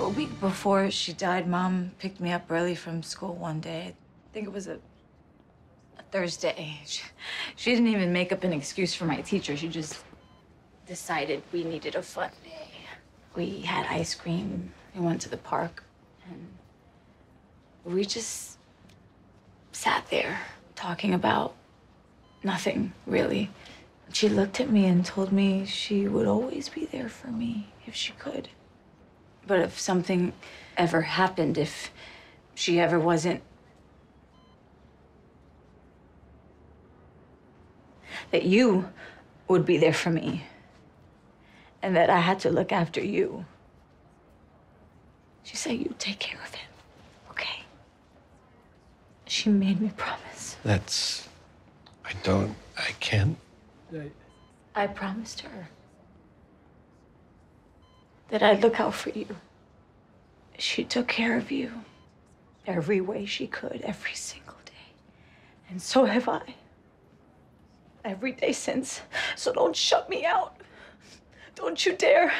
A week before she died, Mom picked me up early from school one day. I think it was a, a Thursday. She, she didn't even make up an excuse for my teacher. She just decided we needed a fun day. We had ice cream. We went to the park. And we just sat there talking about nothing, really. She looked at me and told me she would always be there for me if she could. But if something ever happened, if she ever wasn't. that you would be there for me. And that I had to look after you. She said you'd take care of him, okay? She made me promise. That's. I don't. I can't. I, I promised her that I'd look out for you. She took care of you every way she could, every single day. And so have I. Every day since. So don't shut me out. Don't you dare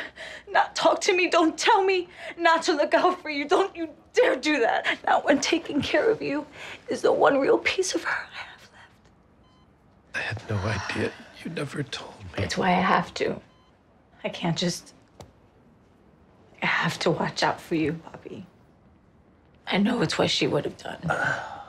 not talk to me. Don't tell me not to look out for you. Don't you dare do that. Not when taking care of you is the one real piece of her I have left. I had no idea. You never told me. That's why I have to. I can't just. Have to watch out for you, Papi. I know it's what she would have done.